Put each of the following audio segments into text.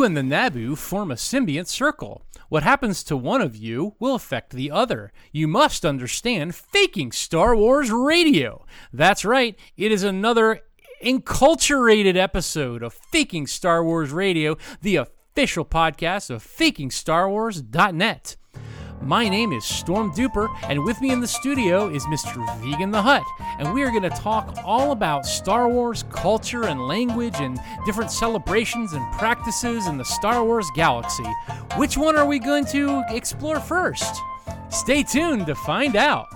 You and the Naboo form a symbiont circle. What happens to one of you will affect the other. You must understand faking Star Wars radio. That's right, it is another enculturated episode of Faking Star Wars Radio, the official podcast of FakingStarWars.net. My name is Storm Duper, and with me in the studio is Mr. Vegan the Hutt, and we are going to talk all about Star Wars culture and language and different celebrations and practices in the Star Wars galaxy. Which one are we going to explore first? Stay tuned to find out.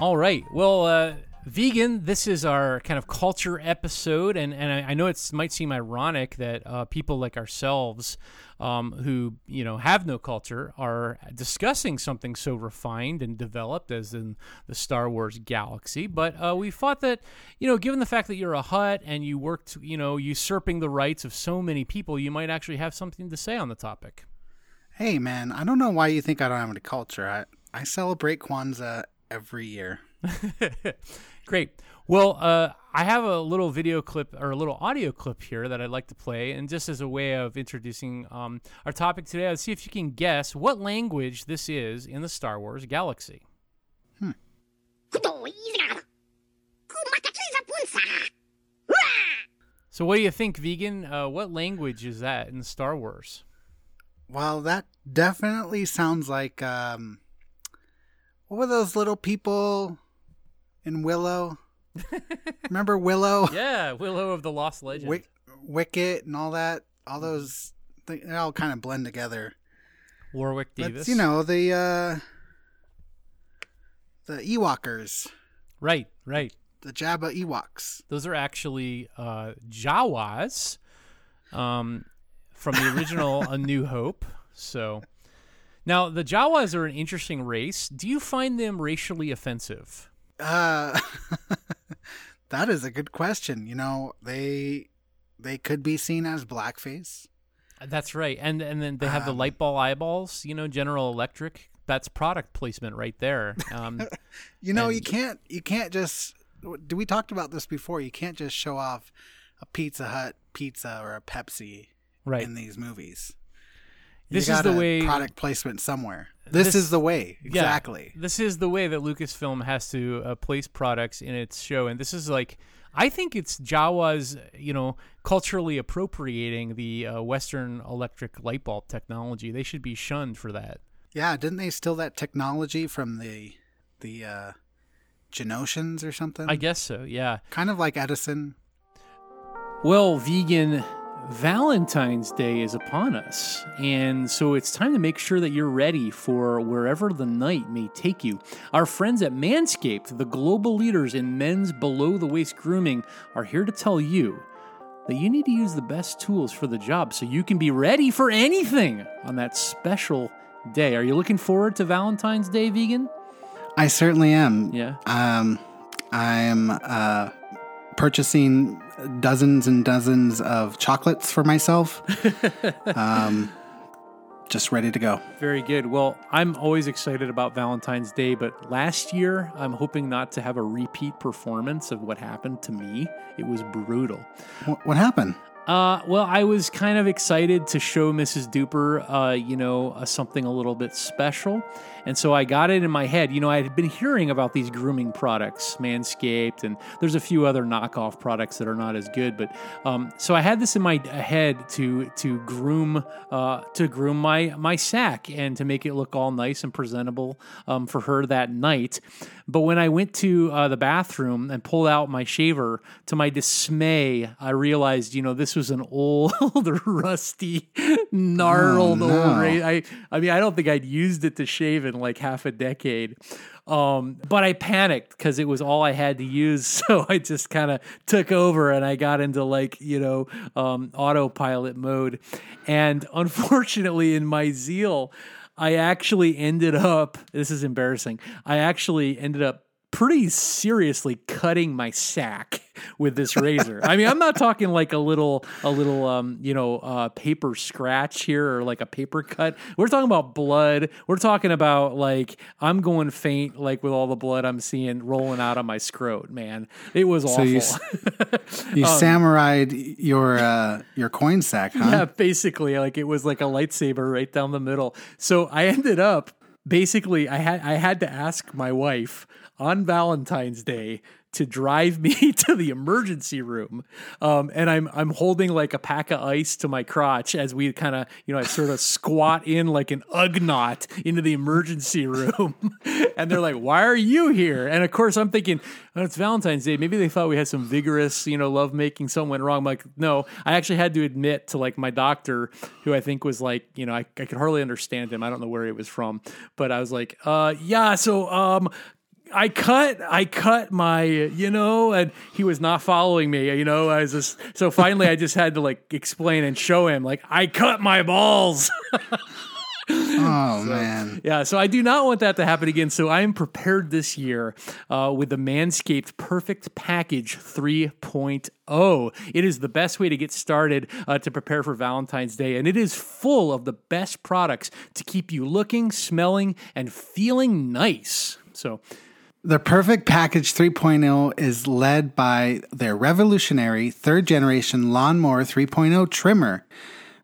All right. Well, uh, vegan this is our kind of culture episode and, and I, I know it might seem ironic that uh, people like ourselves um, who you know have no culture are discussing something so refined and developed as in the star wars galaxy. But uh, we thought that you know given the fact that you're a Hutt and you worked you know usurping the rights of so many people you might actually have something to say on the topic. Hey man i don't know why you think i don't have any culture. I, I celebrate kwanzaa every year Great. Well, uh, I have a little video clip or a little audio clip here that I'd like to play, and just as a way of introducing um, our topic today, I'll see if you can guess what language this is in the Star Wars galaxy. Hmm. So, what do you think, vegan? Uh, what language is that in Star Wars? Well, that definitely sounds like um, what were those little people in Willow. Remember Willow? Yeah, Willow of the Lost Legend. Wick, Wicket and all that. All those they all kind of blend together. Warwick Davis. But, you know the uh, the Ewokers. Right, right. The Jabba Ewoks. Those are actually uh, Jawas um, from the original A New Hope. So now the Jawas are an interesting race. Do you find them racially offensive? Uh, that is a good question. You know, they they could be seen as blackface. That's right, and and then they have um, the light ball eyeballs. You know, General Electric. That's product placement right there. Um, you know, and, you can't you can't just. Do we talked about this before? You can't just show off a Pizza Hut pizza or a Pepsi right. in these movies. This is the way product placement somewhere. This, this, is the way exactly. Yeah, this is the way that Lucasfilm has to uh, place products in its show, and this is like I think it's Jawa's you know culturally appropriating the uh, Western electric light bulb technology. They should be shunned for that. Yeah, didn't they steal that technology from the the uh, Geonosians or something? I guess so. Yeah, kind of like Edison. Well, vegan Valentine's Day is upon us, and so it's time to make sure that you're ready for wherever the night may take you. Our friends at Manscaped, the global leaders in men's below the waist grooming, are here to tell you that you need to use the best tools for the job so you can be ready for anything on that special day. Are you looking forward to Valentine's Day, vegan? I certainly am. Yeah. Um, I'm uh, purchasing dozens and dozens of chocolates for myself. um, just ready to go. Very good. Well, I'm always excited about Valentine's Day, but last year I'm hoping not to have a repeat performance of what happened to me. It was brutal. What happened? Uh, well, I was kind of excited to show Mrs. Duper, uh, you know, uh, something a little bit special. And so I got it in my head. You know, I had been hearing about these grooming products, Manscaped, and there's a few other knockoff products that are not as good. But um, so I had this in my head to to groom uh, to groom my my sack and to make it look all nice and presentable um, for her that night. But when I went to uh, the bathroom and pulled out my shaver, to my dismay, I realized, you know, this was an old, rusty, gnarled oh, no. old. I, I mean, I don't think I'd used it to shave in like half a decade. Um, but I panicked because it was all I had to use. So I just kind of took over and I got into like, you know, um, autopilot mode. And unfortunately, in my zeal, I actually ended up, this is embarrassing. I actually ended up pretty seriously cutting my sack with this razor. I mean, I'm not talking like a little a little um, you know, uh, paper scratch here or like a paper cut. We're talking about blood. We're talking about like I'm going faint like with all the blood I'm seeing rolling out of my scrot, man. It was awful. you, you um, samurai'd your uh, your coin sack, huh? Yeah, basically like it was like a lightsaber right down the middle. So I ended up basically I had I had to ask my wife on Valentine's Day to drive me to the emergency room. Um, and I'm I'm holding like a pack of ice to my crotch as we kind of, you know, I sort of squat in like an ugnaught into the emergency room. and they're like, why are you here? And of course I'm thinking, oh, it's Valentine's Day. Maybe they thought we had some vigorous, you know, love making. Something went wrong. I'm like, no, I actually had to admit to like my doctor, who I think was like, you know, I, I could hardly understand him. I don't know where he was from, but I was like, uh, yeah, so um, I cut, I cut my, you know, and he was not following me, you know. I was just so finally, I just had to like explain and show him, like, I cut my balls. oh so, man yeah so i do not want that to happen again so i am prepared this year uh, with the manscaped perfect package 3.0 it is the best way to get started uh, to prepare for valentine's day and it is full of the best products to keep you looking smelling and feeling nice so the Perfect Package 3.0 is led by their revolutionary third generation Lawnmower 3.0 trimmer,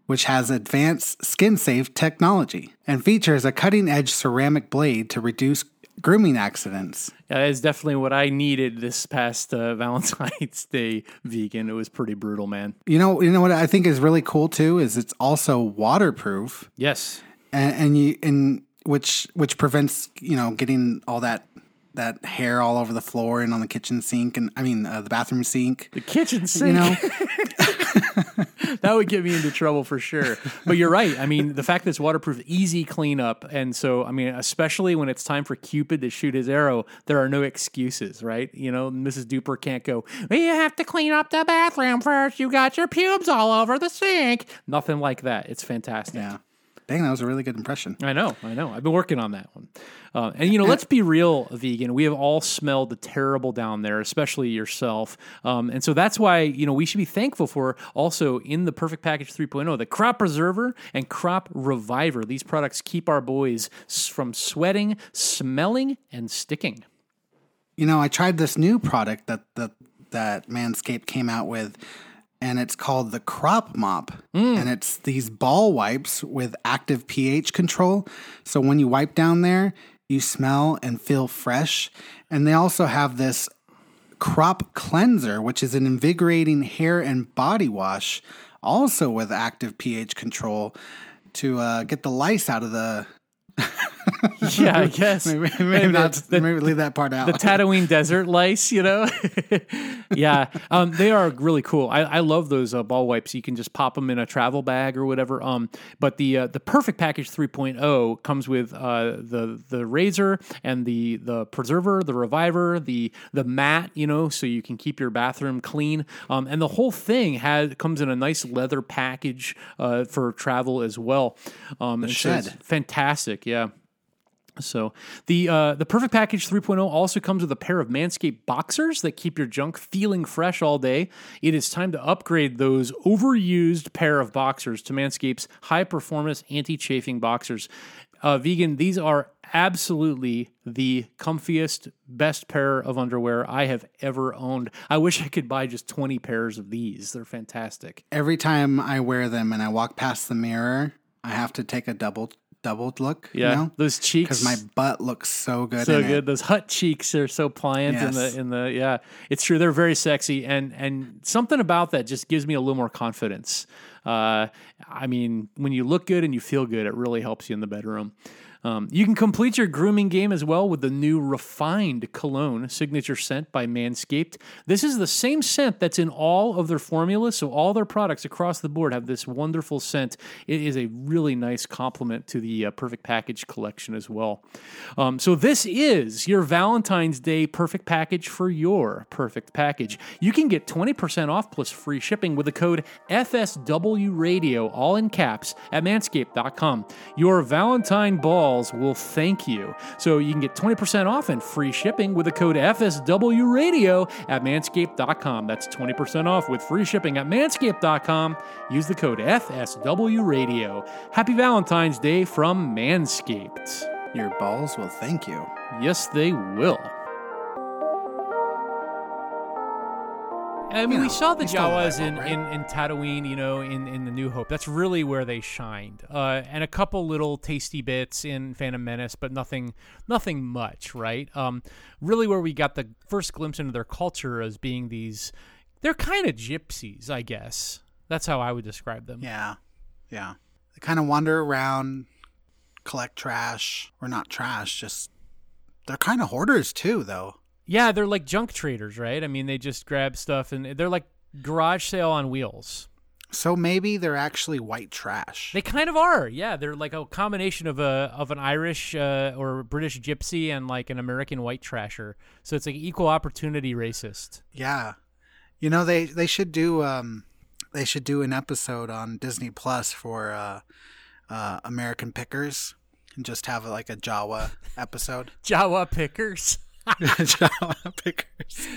which has advanced skin safe technology and features a cutting edge ceramic blade to reduce grooming accidents. Yeah, that is definitely what I needed this past uh, Valentine's Day vegan. It was pretty brutal, man. You know, you know what I think is really cool too is it's also waterproof. Yes. And, and you and which which prevents, you know, getting all that that hair all over the floor and on the kitchen sink and I mean uh, the bathroom sink. The kitchen sink. You know. that would get me into trouble for sure. But you're right. I mean, the fact that it's waterproof, easy cleanup, and so I mean, especially when it's time for Cupid to shoot his arrow, there are no excuses, right? You know, Mrs. Duper can't go. Well, you have to clean up the bathroom first. You got your pubes all over the sink. Nothing like that. It's fantastic. Yeah. Dang, that was a really good impression. I know, I know. I've been working on that one. Uh, and you know, let's be real, vegan. We have all smelled the terrible down there, especially yourself. Um, and so that's why you know we should be thankful for also in the Perfect Package 3.0 the Crop Preserver and Crop Reviver. These products keep our boys from sweating, smelling, and sticking. You know, I tried this new product that that that Manscaped came out with and it's called the Crop Mop. Mm. And it's these ball wipes with active pH control. So when you wipe down there, you smell and feel fresh. And they also have this Crop Cleanser, which is an invigorating hair and body wash, also with active pH control to uh, get the lice out of the yeah, I guess maybe, maybe not. The, maybe leave that part out. The Tatooine desert lice, you know. yeah, um, they are really cool. I, I love those uh, ball wipes. You can just pop them in a travel bag or whatever. Um, but the uh, the Perfect Package 3.0 comes with uh, the the razor and the the preserver, the reviver, the the mat, you know, so you can keep your bathroom clean. Um, and the whole thing has comes in a nice leather package uh, for travel as well. Um, the shed, so fantastic. Yeah. So the uh, the Perfect Package 3.0 also comes with a pair of Manscaped boxers that keep your junk feeling fresh all day. It is time to upgrade those overused pair of boxers to Manscaped's high performance anti chafing boxers. Uh, vegan, these are absolutely the comfiest, best pair of underwear I have ever owned. I wish I could buy just 20 pairs of these. They're fantastic. Every time I wear them and I walk past the mirror, I have to take a double doubled look. Yeah, you know? those cheeks because my butt looks so good. So good. It. Those Hutt cheeks are so pliant yes. in the in the yeah. It's true. They're very sexy, and and something about that just gives me a little more confidence. Uh, I mean, when you look good and you feel good, it really helps you in the bedroom. Um, you can complete your grooming game as well with the new refined cologne signature scent by Manscaped. This is the same scent that's in all of their formulas, so all their products across the board have this wonderful scent. It is a really nice complement to the uh, Perfect Package collection as well. Um, so this is your Valentine's Day perfect package for your perfect package. You can get 20% off plus free shipping with the code FSW Radio, all in caps, at manscaped.com. Your Valentine ball balls will thank you. So you can get 20% off and free shipping with the code FSW Radio at manscaped.com. That's 20% off with free shipping at manscaped.com. Use the code FSW Radio. Happy Valentine's Day from Manscaped. Your balls will thank you. Yes, they will. I mean, You we saw the you Jawas like in, them, in, in Tatooine, you know, in, in the New Hope. That's really where they shined, uh, and a couple little tasty bits in Phantom Menace, but nothing nothing much, right? Um, really, where we got the first glimpse into their culture as being these, they're kind of gypsies, I guess. That's how I would describe them. Yeah. Yeah. They kind of wander around, collect trash, or not trash, just they're kind of hoarders too, though. Yeah, they're like junk traders, right? I mean, they just grab stuff and they're like garage sale on wheels. So maybe they're actually white trash. They kind of are. Yeah, they're like a combination of a of an Irish uh, or British gypsy and like an American white trasher. So it's like equal opportunity racist. Yeah. You know they they should do um they should do an episode on Disney Plus for uh uh American Pickers and just have like a Jawa episode. Jawa pickers. Pickers.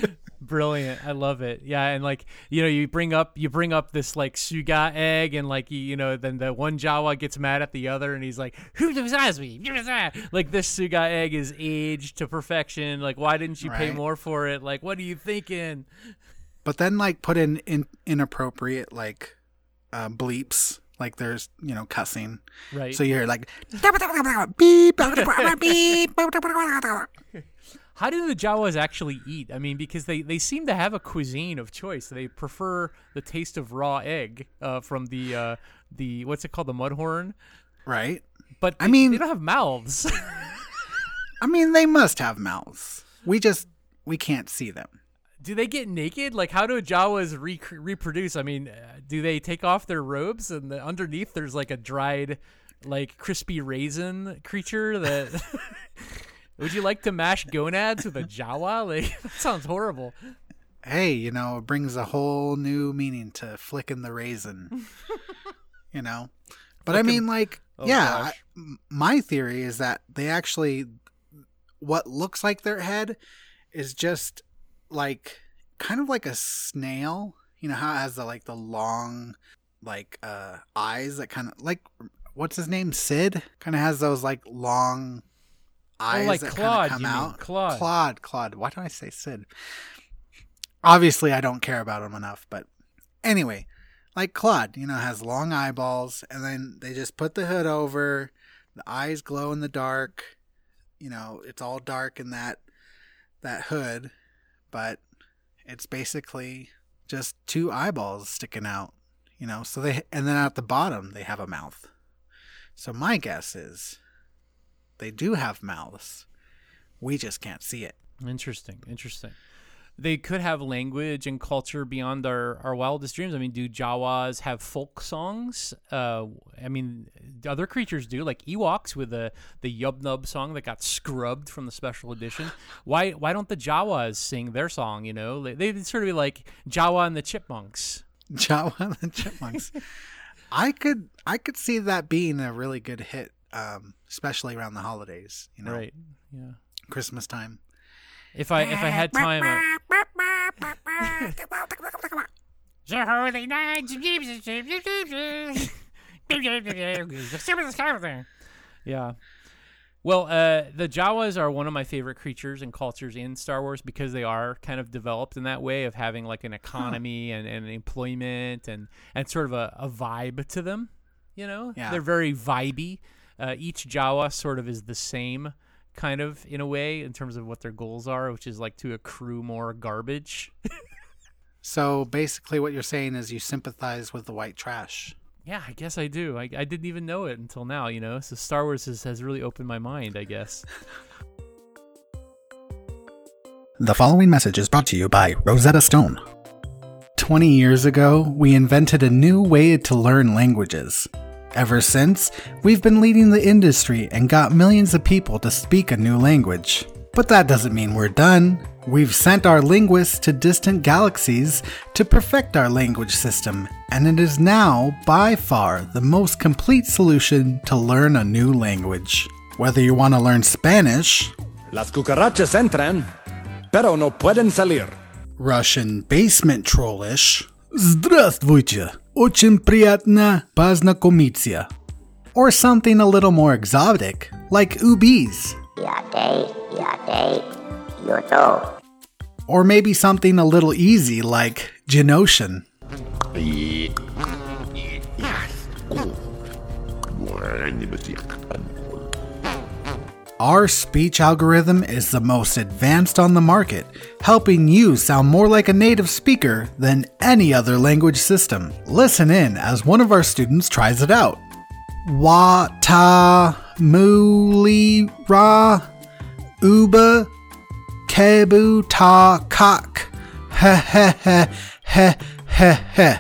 Brilliant. I love it. Yeah, and like, you know, you bring up you bring up this like suga egg and like you, you know, then the one Jawa gets mad at the other and he's like, Who does me? Like this suga egg is aged to perfection. Like why didn't you pay more for it? Like what are you thinking? But then like put in, in inappropriate like uh bleeps like there's, you know, cussing. Right. So you hear like beep beep How do the Jawas actually eat? I mean, because they, they seem to have a cuisine of choice. They prefer the taste of raw egg uh, from the uh, the what's it called, the mudhorn. right? But I mean- they don't have mouths. I mean, they must have mouths. We just we can't see them. do they get naked? Like, how do Jawas re- reproduce? I mean, uh, do they take off their robes and the, underneath there's like a dried, like crispy raisin creature that? Would you like to mash gonads with a Jawa? Like, that sounds horrible. Hey, you know, it brings a whole new meaning to flicking the raisin. you know, but I mean, like, Oh, yeah. I- my theory is that they actually, what looks like their head, is just like kind of like a snail. You know how it has the like the long, like uh eyes that kind of like what's his name Sid kind of has those like long eyes Oh, like that Claude, kind you of come out. Claude. Claude, Claude. Why don't I say Sid? Obviously, I don't care about him enough, but anyway, like Claude, you know, has long eyeballs, and then they just put the hood over. The eyes glow in the dark. You know, it's all dark in that that hood, but it's basically just two eyeballs sticking out. You know, so they and then at the bottom they have a mouth. So my guess is they do have mouths. We just can't see it. Interesting. Interesting. They could have language and culture beyond our, our wildest dreams. I mean, do Jawas have folk songs? Uh, I mean, other creatures do, like Ewoks with the the Yub Nub song that got scrubbed from the special edition. Why why don't the Jawas sing their song? You know, they they sort of be like Jawa and the Chipmunks. Jawa and the Chipmunks. I could I could see that being a really good hit, um, especially around the holidays. You know, Right. Yeah. Christmas time. If I if I had time. The holy night of Jesus. Yeah. Well, uh, the Jawas are one of my favorite creatures and cultures in Star Wars because they are kind of developed in that way of having like an economy and, and employment and, and sort of a, a vibe to them. You know, Yeah. they're very vibey. Uh, each Jawa sort of is the same kind of in a way in terms of what their goals are, which is like to accrue more garbage. So basically, what you're saying is you sympathize with the white trash. Yeah, I guess I do. I, I didn't even know it until now, you know? So Star Wars has, has really opened my mind, I guess. The following message is brought to you by Rosetta Stone. 20 years ago, we invented a new way to learn languages. Ever since, we've been leading the industry and got millions of people to speak a new language. But that doesn't mean we're done. We've sent our linguists to distant galaxies to perfect our language system, and it is now, by far, the most complete solution to learn a new language. Whether you want to learn Spanish, Las cucarachas entran, pero no pueden salir. Russian basement trollish, Здравствуйте, Очень приятно познакомиться. Or something a little more exotic, like ubis. Or maybe something a little easy, like Geonosian. Our speech algorithm is the most advanced on the market, helping you sound more like a native speaker than any other language system. Listen in as one of our students tries it out. Wa ta mu li ra uba kebu ta kak he he he he he he.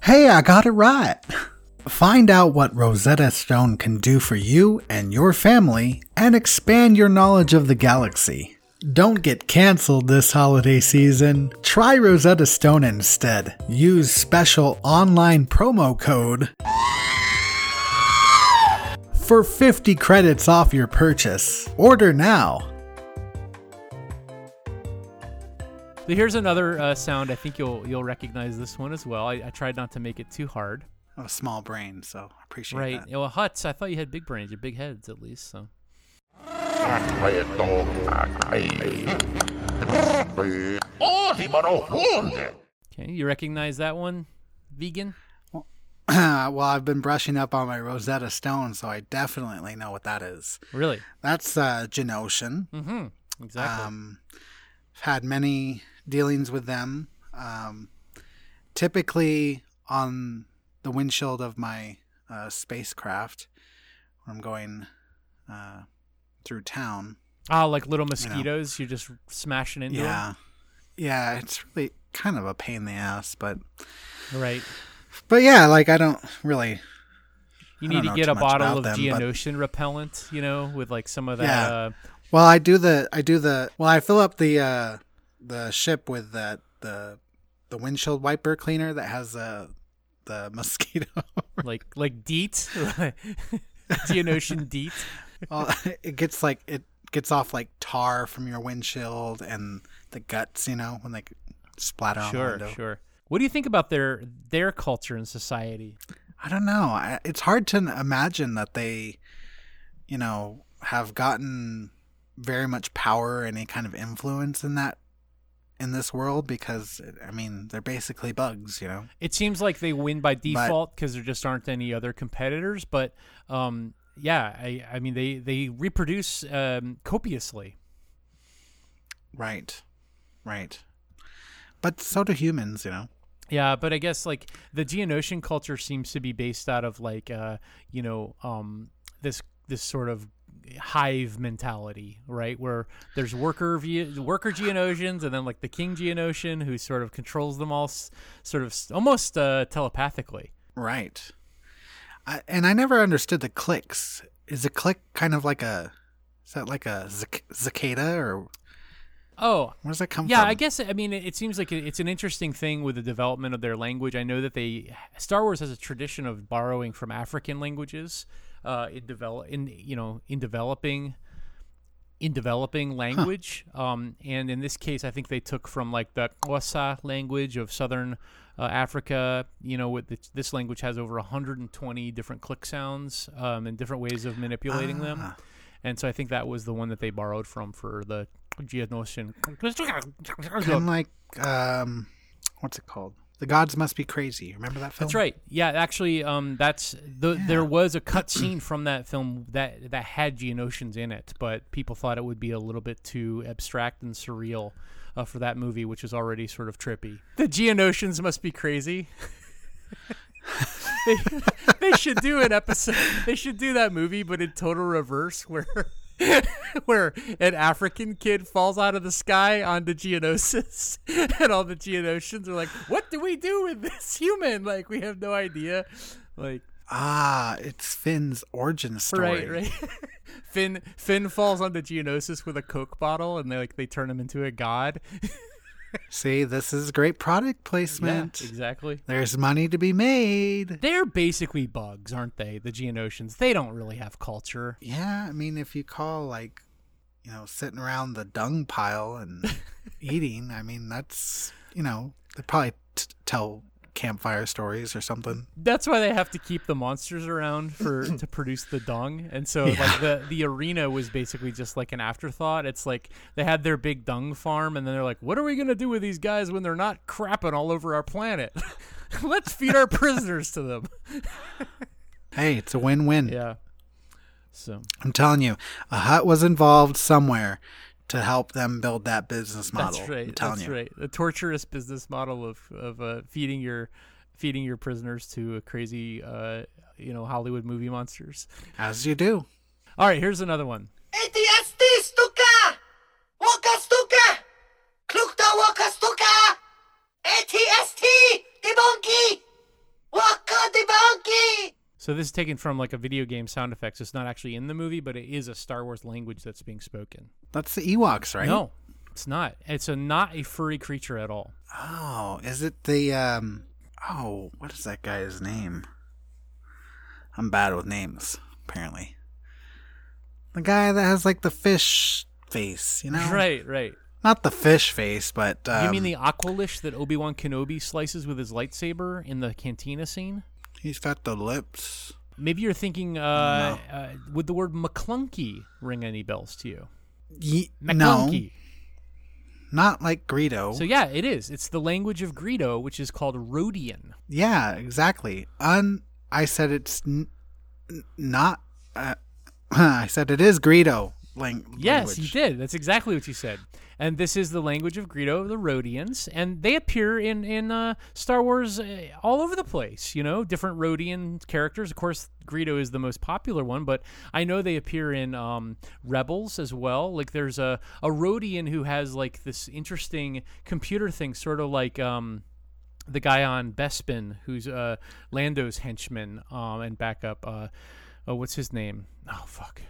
Hey, I got it right. Find out what Rosetta Stone can do for you and your family and expand your knowledge of the galaxy. Don't get canceled this holiday season. Try Rosetta Stone instead. Use special online promo code for 50 credits off your purchase. Order now. Here's another uh, sound. I think you'll you'll recognize this one as well. I, I tried not to make it too hard. A small brain, so I appreciate it. Right. that. Yeah, Well, Hutts. I thought you had big brains. You're big heads, at least. So. Okay. You recognize that one, vegan? well, I've been brushing up on my Rosetta Stone, so I definitely know what that is. Really? That's uh, Geonosian. Mm-hmm. Exactly. Um, I've had many dealings with them. Um, typically on the windshield of my uh, spacecraft when I'm going uh, through town. Ah, like little mosquitoes. You're just smashing into Yeah. Yeah, it's really kind of a pain in the ass, but. Right. but yeah, like I don't really You need to get a bottle of them, but- Geonosian repellent, you know, with like some of that. Yeah. Uh, Well, I do the I do the well. I fill up the uh, the ship with that the the windshield wiper cleaner that has uh, the mosquito. like like DEET, Geonosian DEET. well, it gets like it gets off like tar from your windshield and the guts, you know, when they splatter on the Sure, window. sure. What do you think about their their culture and society? I don't know. I, it's hard to imagine that they, you know, have gotten very much power and any kind of influence in that in this world because I mean they're basically bugs, you know. It seems like they win by default because there just aren't any other competitors. But um, yeah, I, I mean they they reproduce um, copiously. Right. Right. But so do humans, you know. Yeah, but I guess like the Geonosian culture seems to be based out of like uh, you know um, this this sort of hive mentality, right? Where there's worker worker Geonosians and then like the king Geonosian who sort of controls them all, s- sort of almost uh, telepathically. Right. I, and I never understood the clicks. Is a click kind of like a is that like a cic- cicada or Oh, where does that come yeah, from? Yeah, I guess I mean it, it seems like it- it's an interesting thing with the development of their language. I know that they Star Wars has a tradition of borrowing from African languages uh, in develop in you know in developing in developing language. Um, and in this case, I think they took from like the Xhosa language of southern uh, Africa. You know, with this, this language has over 120 different click sounds um, and different ways of manipulating them. Ah. And so I think that was the one that they borrowed from for the Geonosian. kind of like um what's it called? The gods must be crazy. Remember that film? That's right. Yeah, actually, um, that's the there was a cut scene from that film that that had Geonosians in it, but people thought it would be a little bit too abstract and surreal uh, for that movie, which is already sort of trippy. The Geonosians must be crazy. they, they should do an episode. They should do that movie, but in total reverse, where where an African kid falls out of the sky onto Geonosis, and all the Geonosians are like, "What do we do with this human? Like, we have no idea." Like, Ah, it's Finn's origin story. right, right. Finn Finn falls onto Geonosis with a Coke bottle, and they like they turn him into a god. See, this is great product Yeah, placement. exactly. There's money to be made. They're basically bugs, aren't they? The Geonosians. They don't really have culture. Yeah, I mean, if you call like, you know, sitting around the dung pile and eating, I mean, that's you know, they probably t- tell campfire stories or something. That's why they have to keep the monsters around for to produce the dung. And so like the the arena was basically just like an afterthought. It's like they had their big dung farm and then they're like, "What are we going to do with these guys when they're not crapping all over our planet? Let's feed our prisoners to them." Hey, it's a win-win. Yeah. So, I'm telling you, a Hutt was involved somewhere to help them build that business model. that's right. I'm telling That's you. right. The torturous business model of of uh, feeding your feeding your prisoners to a crazy uh, you know, Hollywood movie monsters. As you do. All right, here's another one. ATST stuka! Waka stuka! Klukta waka stuka! ATST debunky! Waka debunky! So this is taken from like a video game sound effects. It's not actually in the movie, but it is a Star Wars language that's being spoken. That's the Ewoks, right? No, it's not. It's a not a furry creature at all. Oh, is it the um oh, what is that guy's name? I'm bad with names, apparently. The guy that has like the fish face, you know? Right, right. Not the fish face, but um, you mean the Aqualish that Obi Wan Kenobi slices with his lightsaber in the cantina scene? He's got the lips. Maybe you're thinking, uh, uh, would the word Maclunkey ring any bells to you? Ye- no, Maclunkey. not like Greedo. So yeah, it is. It's the language of Greedo, which is called Rodian. yeah, exactly. Un I said it's n- not uh, I said it is Greedo lang- Yes, language. you did. That's exactly what you said. And this is the language of Greedo, the Rodians, and they appear in in uh, Star Wars uh, all over the place. You know, different Rodian characters. Of course, Greedo is the most popular one, but I know they appear in um, Rebels as well. Like there's a a Rodian who has like this interesting computer thing, sort of like. Um, the guy on Bespin, who's uh, Lando's henchman um, and backup. Uh, oh, what's his name? Oh, fuck.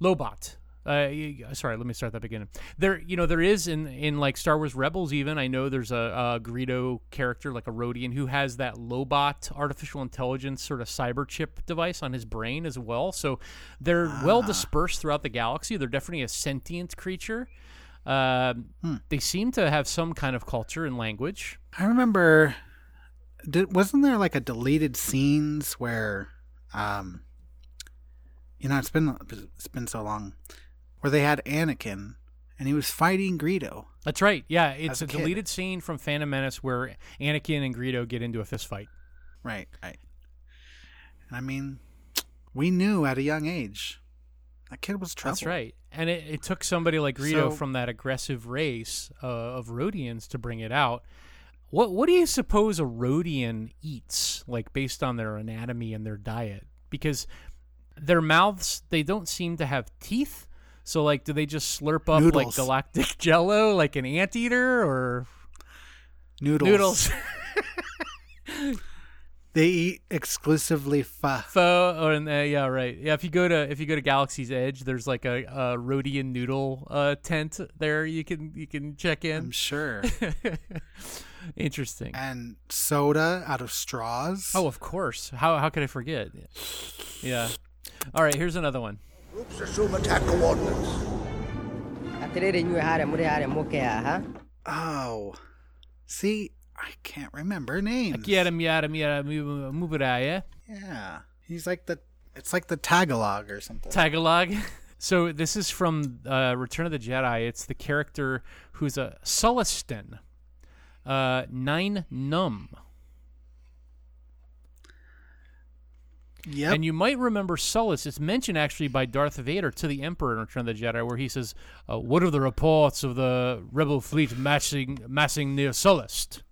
Lobot. Uh, sorry, let me start that beginning. There, you know, there is in in like Star Wars Rebels. Even I know there's a, a Greedo character, like a Rodian, who has that Lobot artificial intelligence sort of cyber chip device on his brain as well. So they're well dispersed throughout the galaxy. They're definitely a sentient creature. Um They seem to have some kind of culture and language. I remember did wasn't there like a deleted scenes where um you know it's been it's been so long where they had Anakin and he was fighting Greedo. That's right. Yeah, it's a a, deleted scene from Phantom Menace where Anakin and Greedo get into a fist fight. Right, right. And I mean, we knew at a young age that kid was trouble. That's right. And it, it took somebody like Greedo So- from that aggressive race uh, of Rodians to bring it out. What what do you suppose a Rodian eats, like based on their anatomy and their diet? Because their mouths they don't seem to have teeth. So like, do they just slurp up like galactic Jello, like an anteater, or Noodles. noodles? They eat exclusively pho. Pho, or in, uh, yeah, right. Yeah, if you go to if you go to Galaxy's Edge, there's like a, a Rodian noodle uh, tent there. You can you can check in. I'm sure. Interesting. and soda out of straws. Oh, of course. How how could I forget? Yeah. All right. Here's another one. Troops assume attack coordinates. Oh. See, I can't remember names. Mubaraya. Yeah. He's like the it's like the Tagalog or something. Tagalog. So this is from uh, Return of the Jedi. It's the character who's a Sullustan, uh, Nien Nunb. Yep. And you might remember Sullus. It's mentioned actually by Darth Vader to the Emperor in Return of the Jedi, where he says, uh, "What are the reports of the rebel fleet massing massing near Sullust?"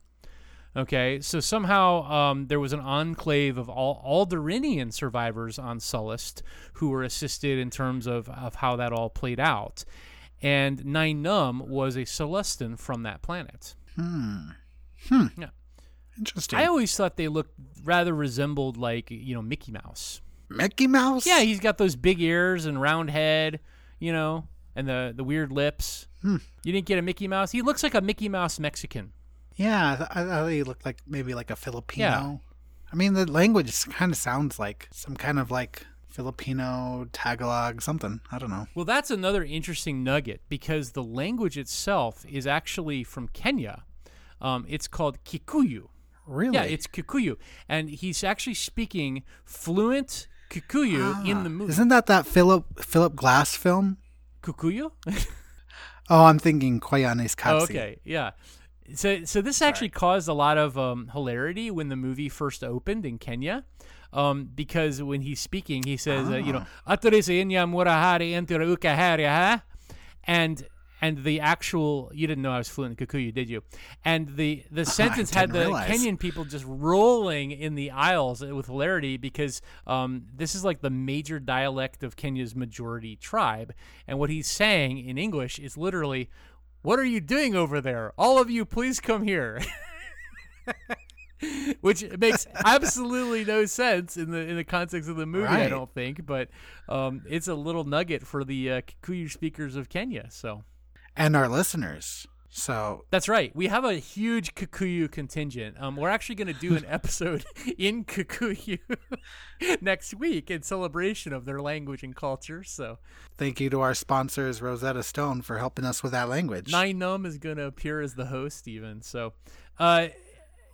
Okay, so somehow um, there was an enclave of all Alderaanian survivors on Sullust who were assisted in terms of, of how that all played out. And Nien Nunb was a Sullustan from that planet. Interesting. I always thought they looked rather resembled like, you know, Mickey Mouse. Mickey Mouse? Yeah, he's got those big ears and round head, you know, and the the weird lips. You didn't get a Mickey Mouse? He looks like a Mickey Mouse Mexican. Yeah, I, th- I thought he looked like maybe like a Filipino. Yeah. I mean, the language kind of sounds like some kind of like Filipino Tagalog something. I don't know. Well, that's another interesting nugget because the language itself is actually from Kenya. Um, it's called Kikuyu. Really? Yeah, it's Kikuyu, and he's actually speaking fluent Kikuyu in the movie. Ah, Isn't that that Philip Philip Glass film? Kikuyu? Oh, I'm thinking Koyaanisqatsi. Oh, okay, yeah. So, so this actually caused a lot of um, hilarity when the movie first opened in Kenya, um, because when he's speaking, he says, uh, you know, "Atore inya murahari entere ukahari, ha?" and and the actual you didn't know I was fluent in Kikuyu, did you? And the the sentence had the realize. Kenyan people just rolling in the aisles with hilarity because um, this is like the major dialect of Kenya's majority tribe, and what he's saying in English is literally, "What are you doing over there? All of you, please come here." Which makes absolutely no sense in the in the context of the movie, I don't think. But um, it's a little nugget for the uh, Kikuyu speakers of Kenya. So And our listeners. So that's right. We have a huge Kikuyu contingent. Um, we're actually going to do an episode in Kikuyu next week in celebration of their language and culture. So thank you to our sponsors, Rosetta Stone, for helping us with that language. Nien Nunb is going to appear as the host, even. So, uh,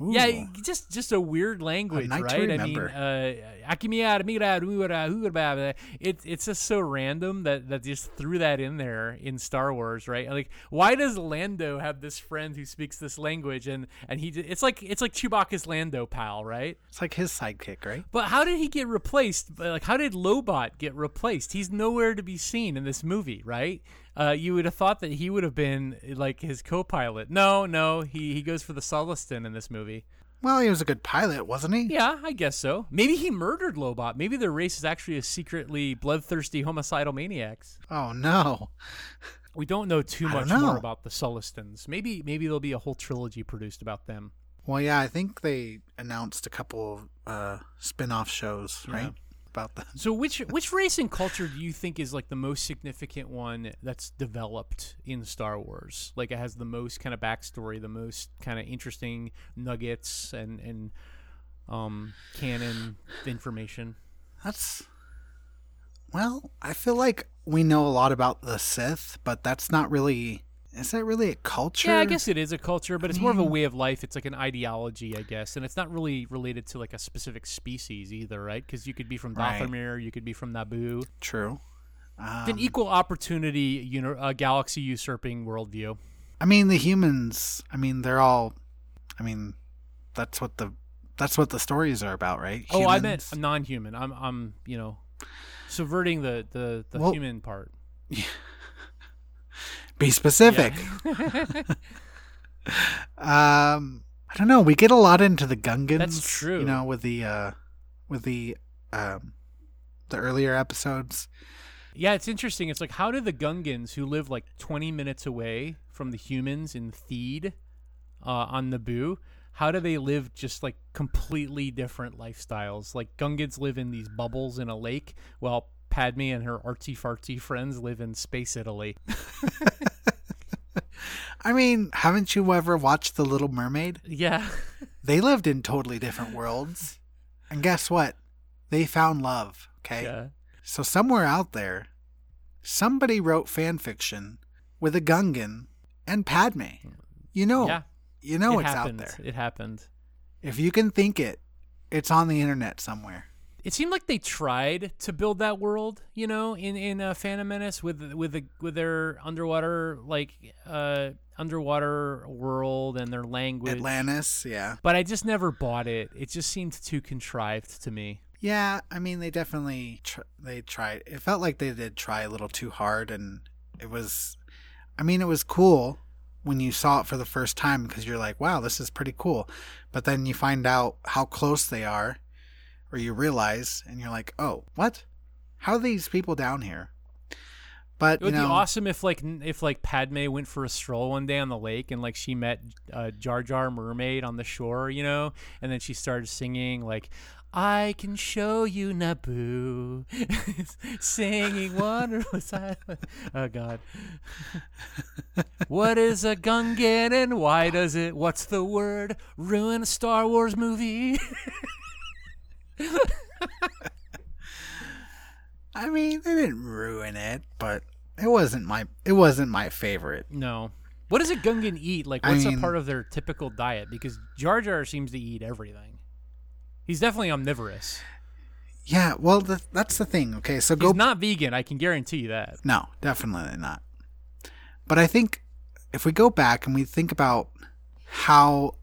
yeah, just just a weird language, to right? I mean, uh, "Akimiya, mira, ruara, it, it's just so random that that just threw that in there in Star Wars, right? Like, why does Lando have this friend who speaks this language, and and he it's like it's like Chewbacca's Lando pal, right? It's like his sidekick, right? But how did he get replaced? Like, how did Lobot get replaced? He's nowhere to be seen in this movie, right? Uh, you would have thought that he would have been like his co-pilot. No, no, he he goes for the Sullustan in this movie. Well, he was a good pilot, wasn't he? Yeah, I guess so. Maybe he murdered Lobot. Maybe their race is actually a secretly bloodthirsty homicidal maniacs. Oh no. We don't know too much don't more about the Sullustans. Maybe maybe there'll be a whole trilogy produced about them. Well, yeah, I think they announced a couple of uh, spin-off shows, right? About that. So which which race and culture do you think is like the most significant one that's developed in Star Wars? Like it has the most kind of backstory, the most kind of interesting nuggets and and um canon information. That's well, I feel like we know a lot about the Sith, but that's not really. Is that really a culture? Yeah, I guess it is a culture, but it's more of a way of life. It's like an ideology, I guess, and it's not really related to like a specific species either, right? Because you could be from Right. You could be from Naboo. true. It's an equal opportunity, you know, uh, galaxy usurping worldview. I mean, the humans. I mean, they're all. I mean, that's what the that's what the stories are about, right? Oh, I meant non-human. I'm, I'm, you know, subverting the the, the Well- human part. Be specific. um, I don't know. We get a lot into the Gungans. That's true. You know, with the uh, with the um, the earlier episodes. Yeah, it's interesting. It's like how do the Gungans, who live like 20 minutes away from the humans in Theed uh, on Naboo, how do they live just like completely different lifestyles? Like Gungans live in these bubbles in a lake, while Padme and her artsy fartsy friends live in space Italy. I mean, haven't you ever watched The Little Mermaid? Yeah. They lived in totally different worlds, and guess what? They found love. Okay. yeah. So somewhere out there, somebody wrote fan fiction with a Gungan and Padme. You know, Yeah. you know it it's happened. out there. It happened. If you can think it, it's on the internet somewhere. It seemed like they tried to build that world, you know, in in uh, Phantom Menace with with the with their underwater like uh underwater world and their language. Atlantis, yeah. But I just never bought it. It just seemed too contrived to me. Yeah, I mean they definitely tr- they tried. It felt like they did try a little too hard and it was I mean it was cool when you saw it for the first time because you're like, "Wow, this is pretty cool." But then you find out how close they are or you realize and you're like, "Oh, what? How are these people down here?" But It would know, be awesome if like if like Padme went for a stroll one day on the lake and like she met uh, Jar Jar Mermaid on the shore, you know, and then she started singing like I can show you Naboo, singing wonderful silence. Oh God, what is a Gungan and why does it? What's the word? Ruin a Star Wars movie. I mean, they didn't ruin it, but it wasn't my it wasn't my favorite. no. What does a Gungan eat? Like, I what's a part of their typical diet? Because Jar Jar seems to eat everything. He's definitely omnivorous. Yeah, well, the, that's the thing. Okay, so He's go not vegan. I can guarantee you that. No, definitely not. But I think if we go back and we think about how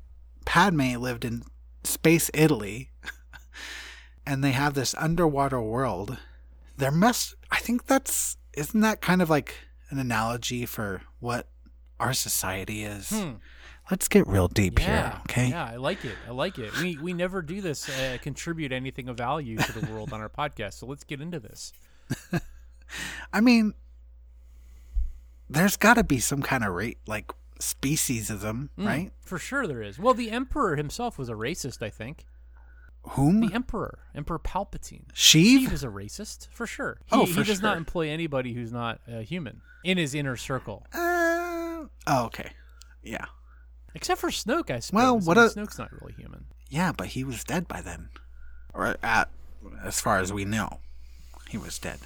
Padme lived in space Italy and they have this underwater world, there must I think that's isn't that kind of like an analogy for what our society is? Let's get real deep Hmm. Yeah. here, okay? Yeah, I like it. I like it. We we never do this uh, contribute anything of value to the world on our podcast. So let's get into this. I mean, there's got to be some kind of rate like speciesism, Mm, right? For sure there is. Well, the emperor himself was a racist, I think. Whom? The emperor, Emperor Palpatine. Sheev? He was a racist, for sure. He, Oh, he for does not employ anybody who's not uh, human in his inner circle. Uh, oh, okay. Yeah. Except for Snoke, I suppose. Well, what a- Snoke's not really human. Yeah, but he was dead by then. Or at as far as we know, he was dead.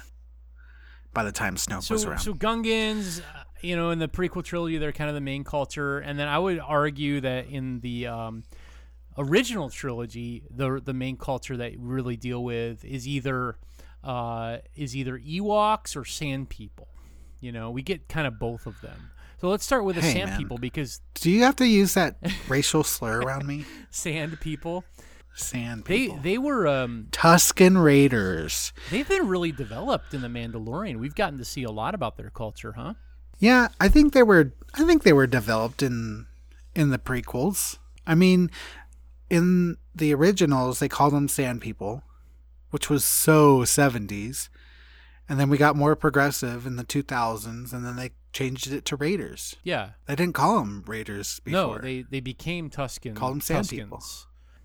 By the time Snoke So, was around. so Gungans, uh, you know, in the prequel trilogy, they're kind of the main culture, and then I would argue that in the um, original trilogy, the the main culture that we really deal with is either uh, is either Ewoks or Sand People. You know, we get kind of both of them. So let's start with the Hey, Sand man. People because Do you have to use that racial slur around me? Sand People, Sand they people. they were um, Tusken Raiders. they've been really developed in the Mandalorian. We've gotten to see a lot about their culture, huh? Yeah, I think they were. I think they were developed in in the prequels. I mean, in the originals, they called them Sand People, which was so seventies, and then we got more progressive in the two thousands, and then they changed it to Raiders. Yeah. They didn't call them Raiders before. No, they they became Tusken. Call 'em Sand Tuskens. People.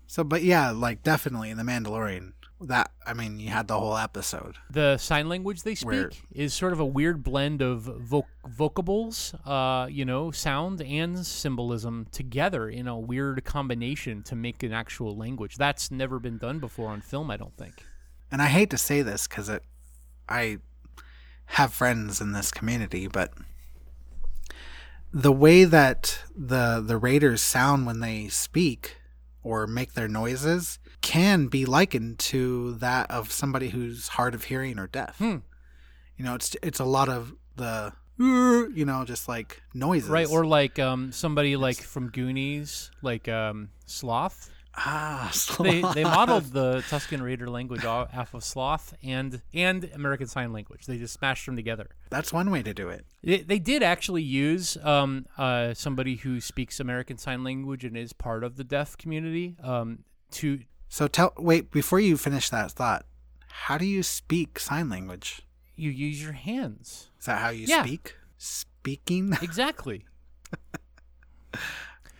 So, but yeah, like definitely in the Mandalorian. That I mean, you had the whole episode. The sign language they speak Where- is sort of a weird blend of voc- vocables, uh, you know, sound and symbolism together in a weird combination to make an actual language. That's never been done before on film, I don't think. and I hate to say this because it, I have friends in this community, but the way that the the raiders sound when they speak or make their noises can be likened to that of somebody who's hard of hearing or deaf. Hmm. You know, it's it's a lot of the you know just like noises, Right, or like um, somebody like from Goonies, like um, Sloth. ah, They they modeled the Tusken Raider language off of Sloth and and American Sign Language. They just smashed them together. That's one way to do it. They, they did actually use um, uh, somebody who speaks American Sign Language and is part of the deaf community um, to. So tell wait before you finish that thought. How do you speak sign language? You use your hands. Is that how you Yeah. speak? Speaking? Exactly.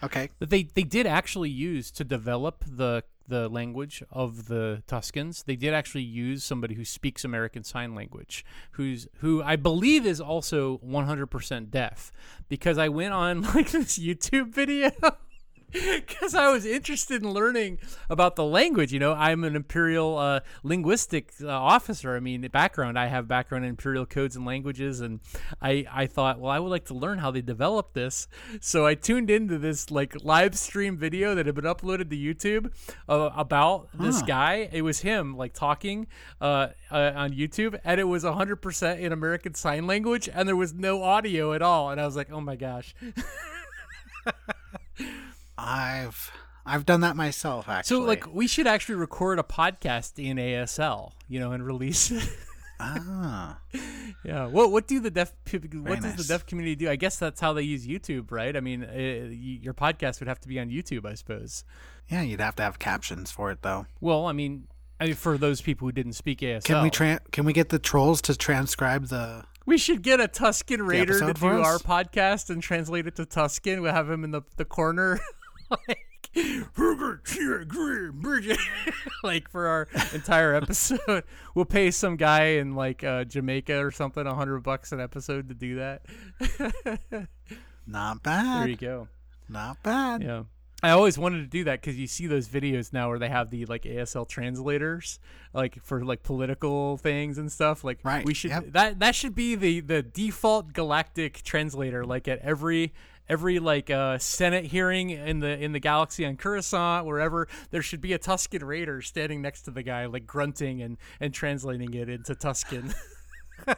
okay. that they they did actually use to develop the the language of the Tuskens. They did actually use somebody who speaks American Sign Language, who's who I believe is also 100% deaf, because I went on like this YouTube video. Because I was interested in learning about the language. You know, I'm an imperial uh, linguistic uh, officer. I mean, background. I have background in imperial codes and languages, and I I thought, well, I would like to learn how they developed this. So I tuned into this like live stream video that had been uploaded to YouTube uh, about this guy. It was him like talking uh, uh, on YouTube, and it was 100% in American Sign Language, and there was no audio at all. And I was like, oh my gosh. I've I've done that myself actually. So like we should actually record a podcast in ASL, you know, and release it. ah, yeah. What what do the deaf pe- what does the deaf community do? I guess that's how they use YouTube, right? I mean, uh, y- your podcast would have to be on YouTube, I suppose. yeah, you'd have to have captions for it though. Well, I mean, I mean for those people who didn't speak ASL, Can we tra- can we get the trolls to transcribe the we should get a Tusken Raider to do our podcast and translate it to Tusken. We'll have him in the the corner. like like for our entire episode, we'll pay some guy in like uh, Jamaica or something a hundred bucks an episode to do that. Not bad. There you go. Not bad. Yeah. I always wanted to do that because you see those videos now where they have the like ASL translators, like for like political things and stuff. Like Right, we should yep. that that should be the the default galactic translator. Like at every every like uh, Senate hearing in the in the galaxy on Coruscant, wherever there should be a Tusken Raider standing next to the guy, like grunting and and translating it into Tusken.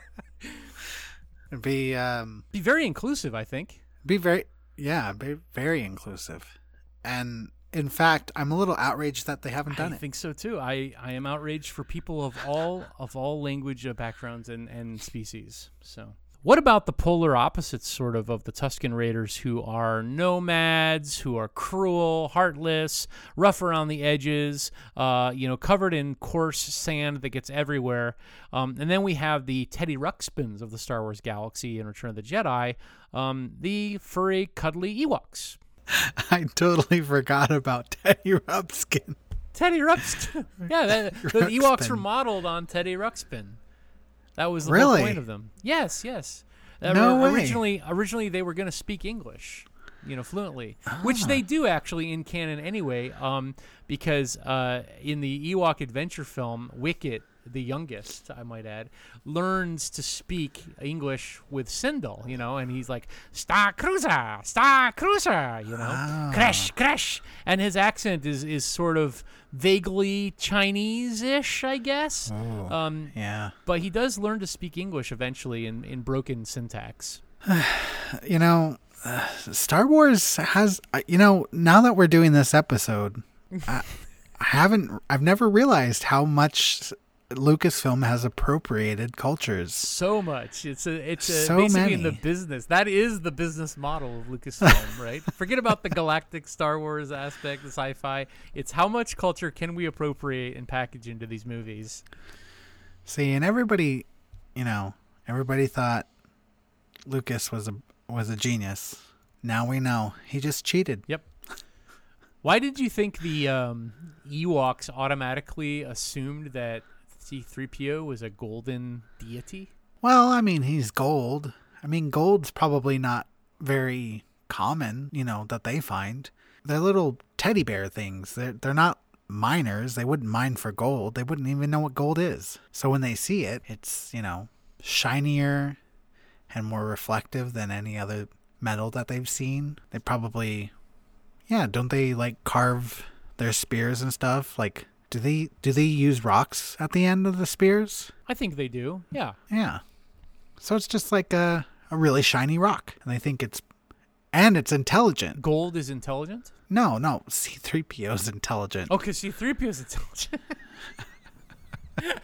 Be um be very inclusive, I think. be very yeah, be very inclusive. And in fact, I'm a little outraged that they haven't done I it. I think so too. I, I am outraged for people of all of all language uh, backgrounds and, and species. So, what about the polar opposites, sort of, of the Tusken Raiders, who are nomads, who are cruel, heartless, rough around the edges, uh, you know, covered in coarse sand that gets everywhere. Um, and then we have the Teddy Ruxpins of the Star Wars galaxy in Return of the Jedi, um, the furry, cuddly Ewoks. I totally forgot about Teddy Rupskin. Teddy Ruxpin. yeah, that, the Ewoks were modeled on Teddy Ruxpin. That was the Really? whole point of them. Yes, yes. No way. Originally, originally they were going to speak English, you know, fluently, which Ah. they do actually in canon anyway. Um, because uh, in the Ewok adventure film, Wicket, the youngest, I might add, learns to speak English with Cindel, you know, and he's like Star Cruiser, Star Cruiser, you know, Ah. crash, crash, and his accent is is sort of vaguely Chinese-ish, I guess. Um, Yeah. but he does learn to speak English eventually in, in broken syntax. You know, uh, Star Wars has uh, you know, now that we're doing this episode, I, I haven't I've never realized how much Lucasfilm has appropriated cultures. So much. It's a it's a, So basically in the business. That is the business model of Lucasfilm, right? Forget about the galactic Star Wars aspect, the sci-fi. It's how much culture can we appropriate and package into these movies? See, and everybody, you know, everybody thought Lucas was a was a genius. Now we know he just cheated. Yep. Why did you think the um, Ewoks automatically assumed that C-3PO was a golden deity? Well, I mean, he's gold. I mean, gold's probably not very common, you know, that they find. They're little teddy bear things. They're they're not miners. They wouldn't mine for gold. They wouldn't even know what gold is. So when they see it, it's, you know, shinier and more reflective than any other metal that they've seen. They probably Yeah, don't they like carve their spears and stuff? Like do they do they use rocks at the end of the spears? I think they do. Yeah. Yeah. So it's just like a, a really shiny rock. And they think it's and it's intelligent. Gold is intelligent. No, no, C3PO is intelligent. Oh, because C3PO is intelligent.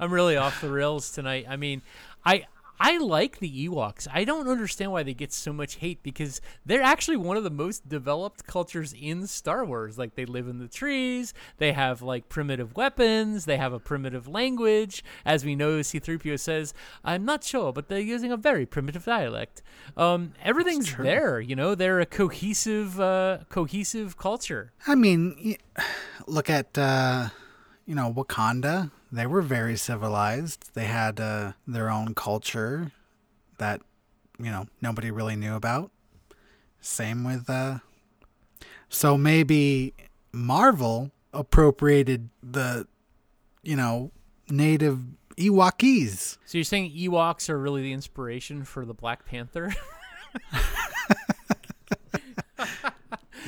I'm really off the rails tonight. I mean, I I like the Ewoks. I don't understand why they get so much hate because they're actually one of the most developed cultures in Star Wars. Like they live in the trees, they have like primitive weapons, they have a primitive language. As we know, C3PO says, "I'm not sure, but they're using a very primitive dialect." Um, everything's there, you know. They're a cohesive, uh, cohesive culture. I mean, look at uh, you know, Wakanda. They were very civilized. They had uh, their own culture that you know, nobody really knew about. Same with uh so maybe Marvel appropriated the you know, native Ewokese. So you're saying Ewoks are really the inspiration for the Black Panther?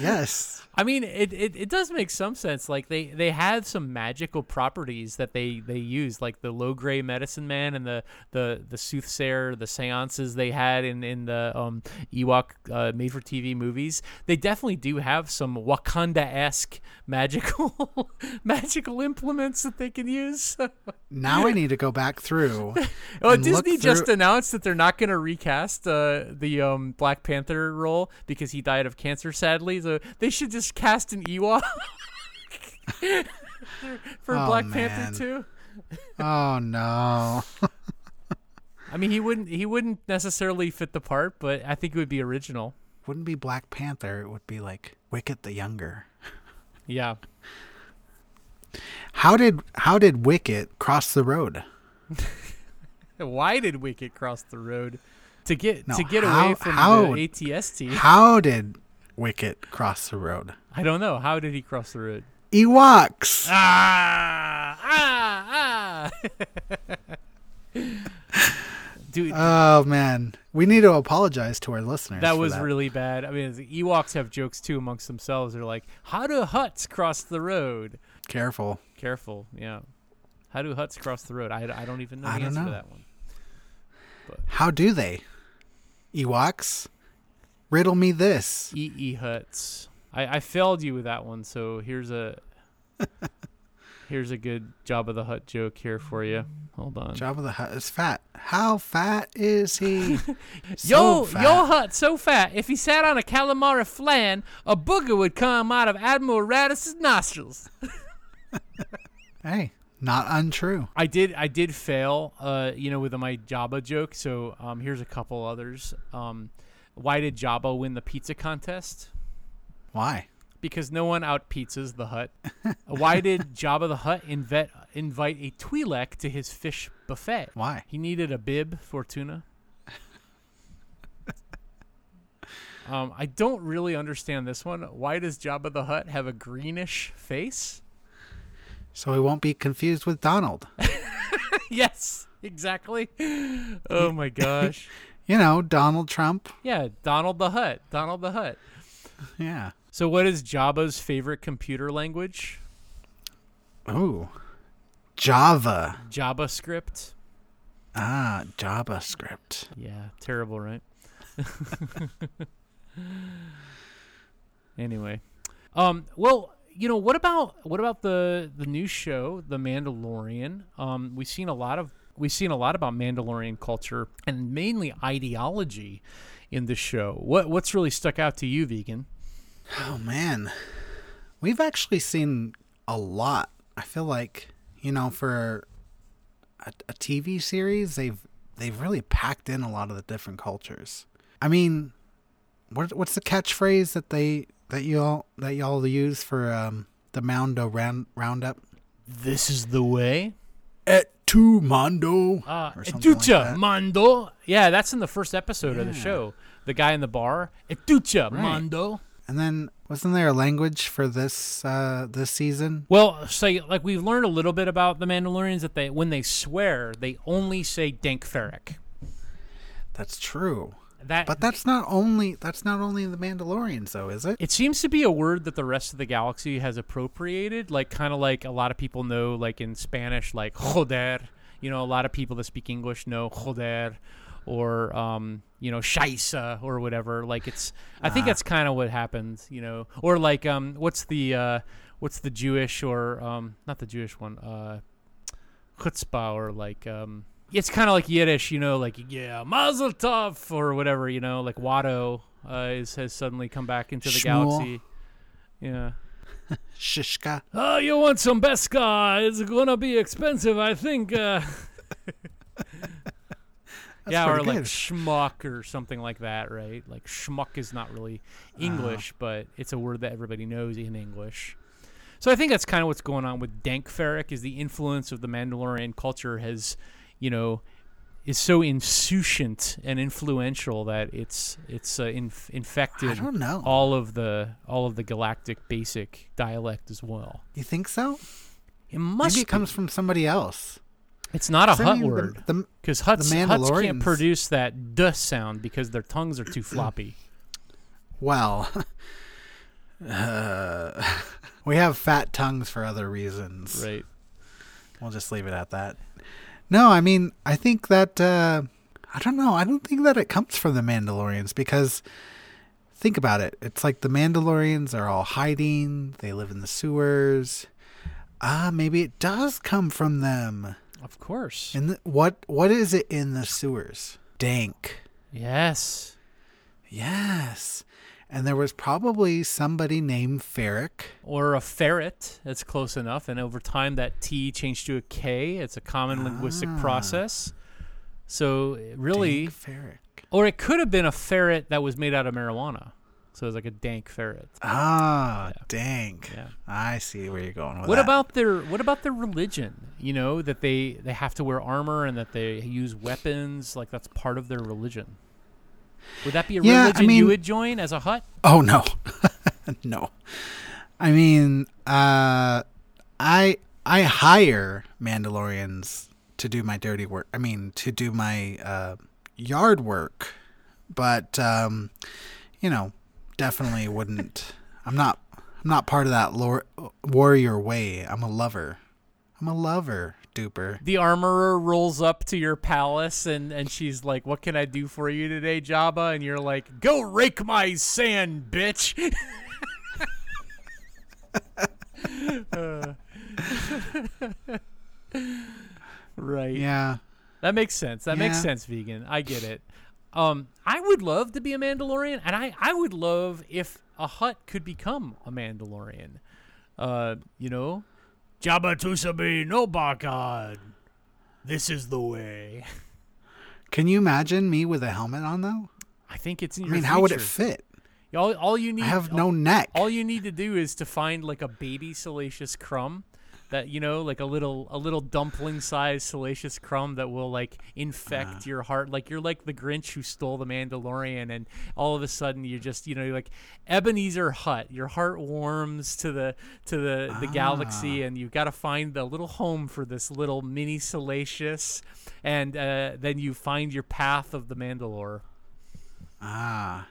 Yes. I mean, it, it, it does make some sense. Like they, they have some magical properties that they, they use, like the Logray medicine man and the, the, the soothsayer, the seances they had in, in the um, Ewok uh, made for TV movies. They definitely do have some Wakanda esque magical magical implements that they can use. Now I need to go back through. Oh, Disney just through- announced that they're not going to recast uh, the um, Black Panther role because he died of cancer, sadly. So they should just cast an Ewok for Oh, Black man. Panther too. Oh no. I mean, he wouldn't he wouldn't necessarily fit the part, but I think it would be original. wouldn't be Black Panther. It would be like Wicket the Younger. Yeah. How did how did Wicket cross the road? Why did Wicket cross the road to get No, to get how- away from how- the ATST? How did Wicket cross the road? I don't know. How did he cross the road? Ewoks. Ah, ah, ah. Dude, Oh man, we need to apologize to our listeners. that was really bad. I mean, the Ewoks have jokes too amongst themselves. They're like, "How do Hutts cross the road?" careful. Careful, yeah. How do Hutts cross the road? I, I don't even know the I don't answer to that one. How do they? Ewoks, riddle me this. E E Hutts. I, I failed you with that one, so here's a here's a good job of the Hutt joke here for you. Hold on. Jabba the Hutt is fat. How fat is he? Yo, So fat. your Hutt so fat. If he sat on a calamari flan, a booger would come out of Admiral Raddus's nostrils. Hey, not untrue. I did I did fail uh you know with my Jabba joke. So um here's a couple others. Um why did Jabba win the pizza contest? Why? Because no one out pizzas the hut. why did Jabba the Hutt invite invite a Twi'lek to his fish buffet? Why? He needed a bib for tuna. um, I don't really understand this one. Why does Jabba the Hutt have a greenish face? So he won't be confused with Donald. yes, exactly. Oh my gosh. You know, Donald Trump. Yeah, Donald the Hutt. Donald the Hutt. Yeah. So, what is Jabba's favorite computer language? Oh, Java. JavaScript. Ah, JavaScript. Yeah, terrible, right? anyway, um, well, you know, what about what about the the new show, The Mandalorian? Um, we've seen a lot of we've seen a lot about Mandalorian culture and mainly ideology in the show. What what's really stuck out to you, vegan? Oh man. We've actually seen a lot. I feel like, you know, for a, a TV series, they've they've really packed in a lot of the different cultures. I mean, what what's the catchphrase that they that y'all that y'all use for um, the Mondo round, roundup? This is the way. Et tu Mondo, Uh, like. Mando. Yeah, that's in the first episode of the show. The guy in the bar. Etucha Right. Mando. And then wasn't there a language for this uh, this season? Well, so like we've learned a little bit about the Mandalorians that they when they swear they only say Dank Farrik. That's true. That But that's not only that's not only the Mandalorians though, is it? it seems to be a word that the rest of the galaxy has appropriated, like kind of like a lot of people know, like in Spanish, like joder. You know, a lot of people that speak English know joder, or um, you know, shaisa or whatever. Like it's, I think that's kind of what happened. You know, or like um, what's the uh, what's the Jewish or um, not the Jewish one, uh, chutzpah or like um. It's kind of like Yiddish, you know, like yeah, Mazel Tov or whatever, you know, like Watto uh, is has suddenly come back into the Shmuel. galaxy. Yeah. Shishka. Oh, you want some Beskar? It's gonna be expensive, I think. Uh. yeah, or pretty like schmuck or something like that, right? Like schmuck is not really English, but it's a word that everybody knows in English. So I think that's kind of what's going on with Dank Farrik is the influence of the Mandalorian culture has, you know, is so insouciant and influential that it's it's uh, inf- infected I don't know. all of the all of the galactic basic dialect as well. You think so? It must. Maybe it be. comes from somebody else. It's not a Hutt word because Hutts, Hutts can't produce that duh sound because their tongues are too floppy. well, uh, we have fat tongues for other reasons. right. We'll just leave it at that. No, I mean, I think that uh, I don't know. I don't think that it comes from the Mandalorians because think about it. It's like the Mandalorians are all hiding. They live in the sewers. Ah, maybe it does come from them. Of course. And what what is it in the sewers? Dank. yes. Yes. And there was probably somebody named Ferric. Or a ferret. That's close enough. And over time, that T changed to a K. It's a common linguistic process. So really, Dank Farrik. Or it could have been a ferret that was made out of marijuana. So it was like a dank ferret. Ah, dank. Yeah. I see where you're going with What that. about their what about their religion? You know, that they they have to wear armor and that they use weapons, like that's part of their religion. Would that be a Yeah, I religion you would join as a Hutt? Oh no, no. I mean, uh, I I hire Mandalorians to do my dirty work. I mean, to do my uh, yard work, but um, you know, definitely wouldn't. I'm not. I'm not part of that lor- warrior way. I'm a lover. I'm a lover, duper. The armorer rolls up to your palace and, and she's like, What can I do for you today, Jabba? And you're like, Go rake my sand, bitch. Uh, right. Yeah. That makes sense. That makes sense, vegan. I get it. Um, I would love to be a Mandalorian, and I, I would love if a Hutt could become a Mandalorian. Uh, you know, Jabba Tusabe no Bakad. This is the way. Can you imagine me with a helmet on though? I think it's in I mean, how would it fit? All, all you need. I have no neck. All you need to do is to find like a baby Salacious Crumb, that you know, like a little a little dumpling sized Salacious Crumb that will like infect Uh-huh. your heart. Like you're like the Grinch who stole the Mandalorian, and all of a sudden you're just you know you're like Ebenezer Hutt. Your heart warms to the to the the Ah. galaxy, and you've got to find the little home for this little mini Salacious, and uh, then you find your path of the Mandalore. Ah.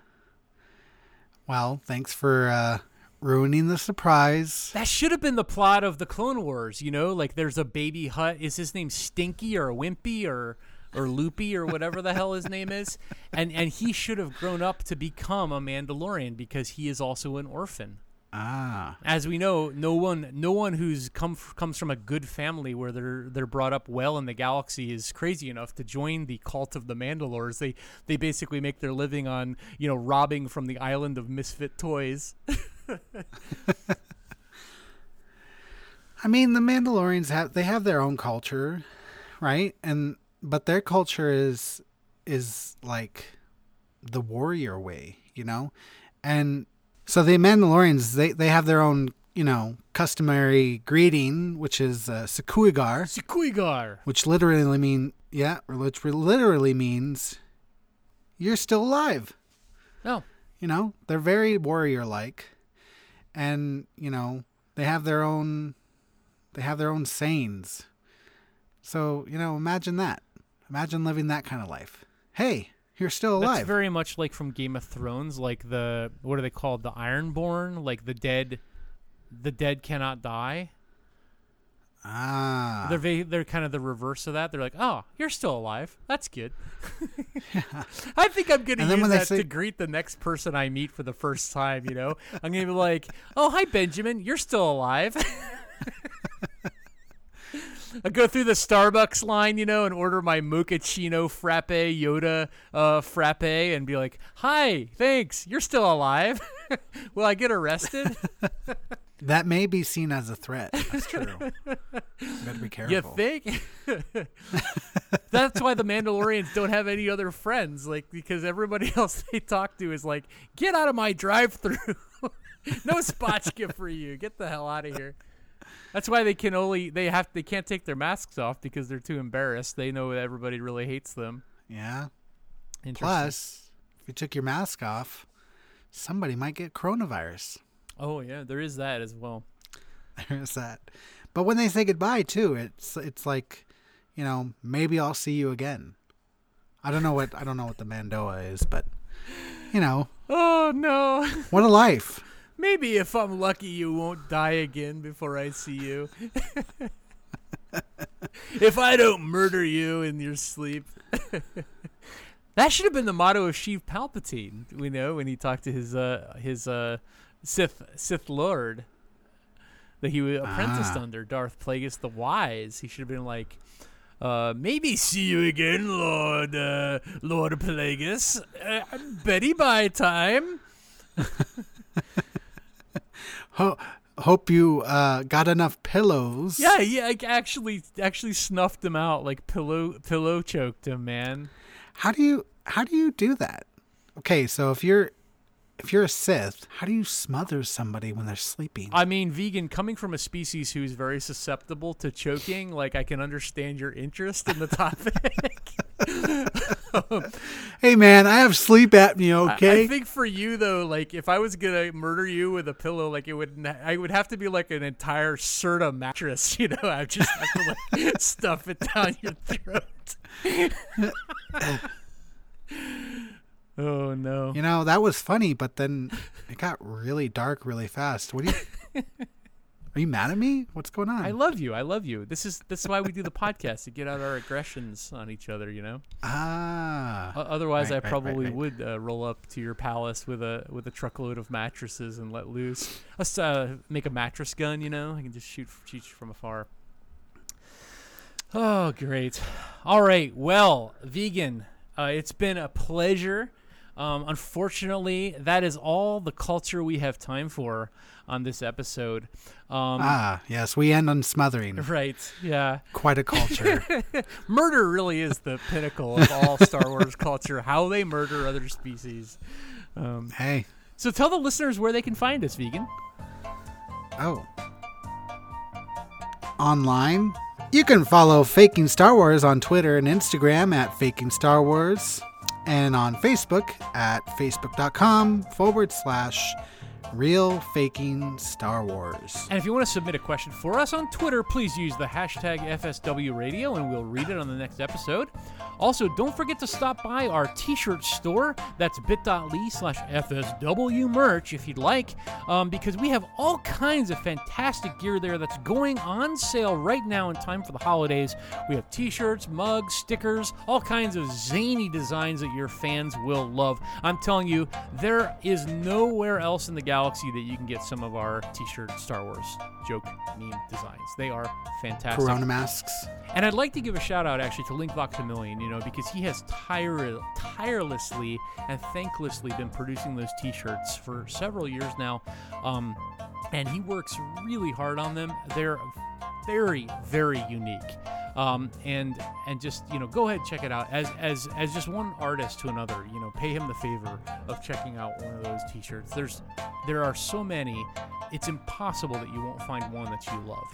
Well, thanks for uh, ruining the surprise. That should have been the plot of the Clone Wars, you know? Like there's a baby Hutt. Is his name Stinky or Wimpy or or Loopy or whatever the hell his name is? And and he should have grown up to become a Mandalorian because he is also an orphan. Ah. As we know, no one no one who's come f- comes from a good family where they're they're brought up well in the galaxy is crazy enough to join the cult of the Mandalores. They they basically make their living on, you know, robbing from the island of misfit toys. I mean, the Mandalorians have they have their own culture, right? And but their culture is is like the warrior way, you know? And so the Mandalorians they they have their own, you know, customary greeting, which is uh, Su cuy'gar, Sikuigar. which literally mean yeah, which literally means you're still alive. No. You know, they're very warrior like. And, you know, they have their own they have their own sayings. So, you know, imagine that. Imagine living that kind of life. Hey, you're still alive. That's very much like from Game of Thrones, like the what are they called? The Ironborn, like the dead the dead cannot die. Ah. They're va- they're kind of the reverse of that. They're like, "Oh, you're still alive. That's good." I think I'm gonna use that say- to greet the next person I meet for the first time. You know, I'm gonna be like, "Oh, hi, Benjamin. You're still alive." I go through the Starbucks line, you know, and order my mochaccino frappe Yoda uh, frappe, and be like, "Hi, thanks. You're still alive." Will I get arrested? that may be seen as a threat. That's true. Better be careful. You think? That's why the Mandalorians don't have any other friends, like because everybody else they talk to is like, "Get out of my drive-through. no spotchka for you. Get the hell out of here." That's why they can only they have they can't take their masks off because they're too embarrassed. They know that everybody really hates them. Yeah. Plus, if you took your mask off, somebody might get coronavirus. oh yeah, there is that as well. There's that. But when they say goodbye too, it's it's like, you know, maybe I'll see you again. I don't know what I don't know what the Mando'a is, but you know, Oh no. what a life. Maybe if I'm lucky, you won't die again before I see you. if I don't murder you in your sleep. That should have been the motto of Sheev Palpatine. We know when he talked to his uh, his uh, Sith Sith Lord that he was apprenticed Ah. under Darth Plagueis the Wise. He should have been like. Uh, maybe see you again, Lord uh, Lord Plagueis. Uh, Betty by time. Ho- hope you uh, got enough pillows. Yeah, yeah, I actually actually snuffed him out, like pillow pillow choked him, man. How do you how do you do that? Okay, so if you're if you're a Sith, how do you smother somebody when they're sleeping? I mean, vegan coming from a species who's very susceptible to choking, like I can understand your interest in the topic. hey man, I have sleep apnea. Okay. I, think for you though, like if I was gonna murder you with a pillow, like it would, I would have to be like an entire Serta mattress. You know, I just have to like stuff it down your throat. Oh no! you know that was funny, but then it got really dark really fast. What do you? Are you mad at me? What's going on? I love you. I love you. This is this is why we do the podcast to get out our aggressions on each other. You know. ah. O- Otherwise, Right, I right, right, probably right. would uh, roll up to your palace with a with a truckload of mattresses and let loose. Let's uh, make a mattress gun. You know, I can just shoot shoot you from afar. Oh, great! All right, well, vegan. Uh, it's been a pleasure. Um, unfortunately, that is all the culture we have time for on this episode. Um, Ah, yes, we end on smothering. Right? Yeah. Quite a culture. murder really is the pinnacle of all Star Wars culture. How they murder other species. Um, hey. so tell the listeners where they can find us, vegan. Oh. Online, you can follow Faking Star Wars on Twitter and Instagram at Faking Star Wars, and on Facebook at facebook.com forward slash Real Faking Star Wars. And if you want to submit a question for us on Twitter, please use the hashtag FSW Radio and we'll read it on the next episode. Also, don't forget to stop by our t shirt store. That's bit.ly slash FSW merch if you'd like, um, because we have all kinds of fantastic gear there that's going on sale right now in time for the holidays. We have t shirts, mugs, stickers, all kinds of zany designs that your fans will love. I'm telling you, there is nowhere else in the galaxy that you can get some of our t shirt Star Wars joke meme designs. They are fantastic. Corona masks. And I'd like to give a shout out actually to Linkbox a Million, you know, because he has tire- tirelessly and thanklessly been producing those T-shirts for several years now, um, and he works really hard on them. They're very, very unique, um, and and just you know, go ahead and check it out as as as just one artist to another. You know, pay him the favor of checking out one of those T-shirts. There's there are so many, it's impossible that you won't find one that you love.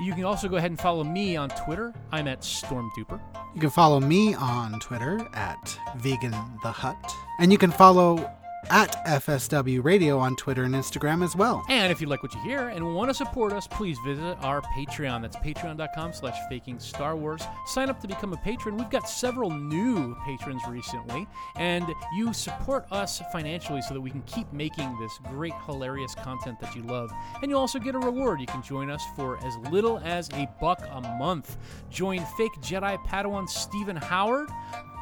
You can also go ahead and follow me on Twitter. I'm at Stormduper. You can follow me on Twitter at Vegan the Hutt. And you can follow at FSW Radio on Twitter and Instagram as well. And if you like what you hear and want to support us, please visit our Patreon. That's patreon.com slash faking Star Wars. Sign up to become a patron. We've got several new patrons recently, and you support us financially so that we can keep making this great, hilarious content that you love. And you also get a reward. You can join us for as little as a buck a month. Join fake Jedi Padawan Stephen Howard,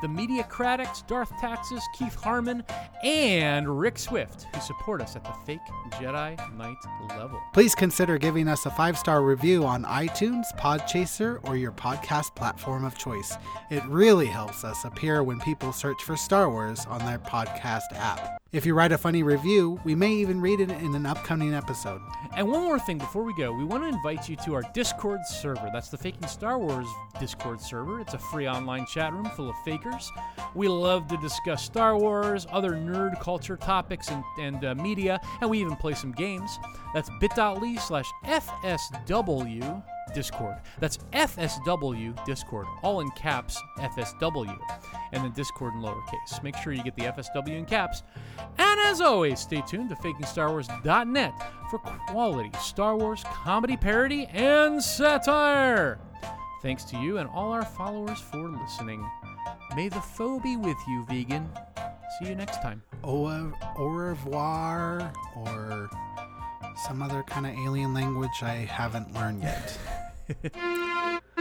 the Mediacratics, Darth Taxis, Keith Harmon, and Rick Swift, who support us at the fake Jedi Knight level. Please consider giving us a five star review on iTunes, Podchaser, or your podcast platform of choice. It really helps us appear when people search for Star Wars on their podcast app. If you write a funny review, we may even read it in an upcoming episode. And one more thing before we go, we want to invite you to our Discord server. That's the Faking Star Wars Discord server. It's a free online chat room full of fakers. We love to discuss Star Wars, other nerd culture topics, and, and uh, media, and we even play some games. That's bit.ly slash FSW Discord. That's FSW Discord, all in caps FSW, and then Discord in lowercase. Make sure you get the FSW in caps. And as always, stay tuned to FakingStarWars.net for quality Star Wars comedy parody and satire. Thanks to you and all our followers for listening. May the foe be with you, vegan. See you next time. Au, au revoir, or some other kind of alien language I haven't learned yet.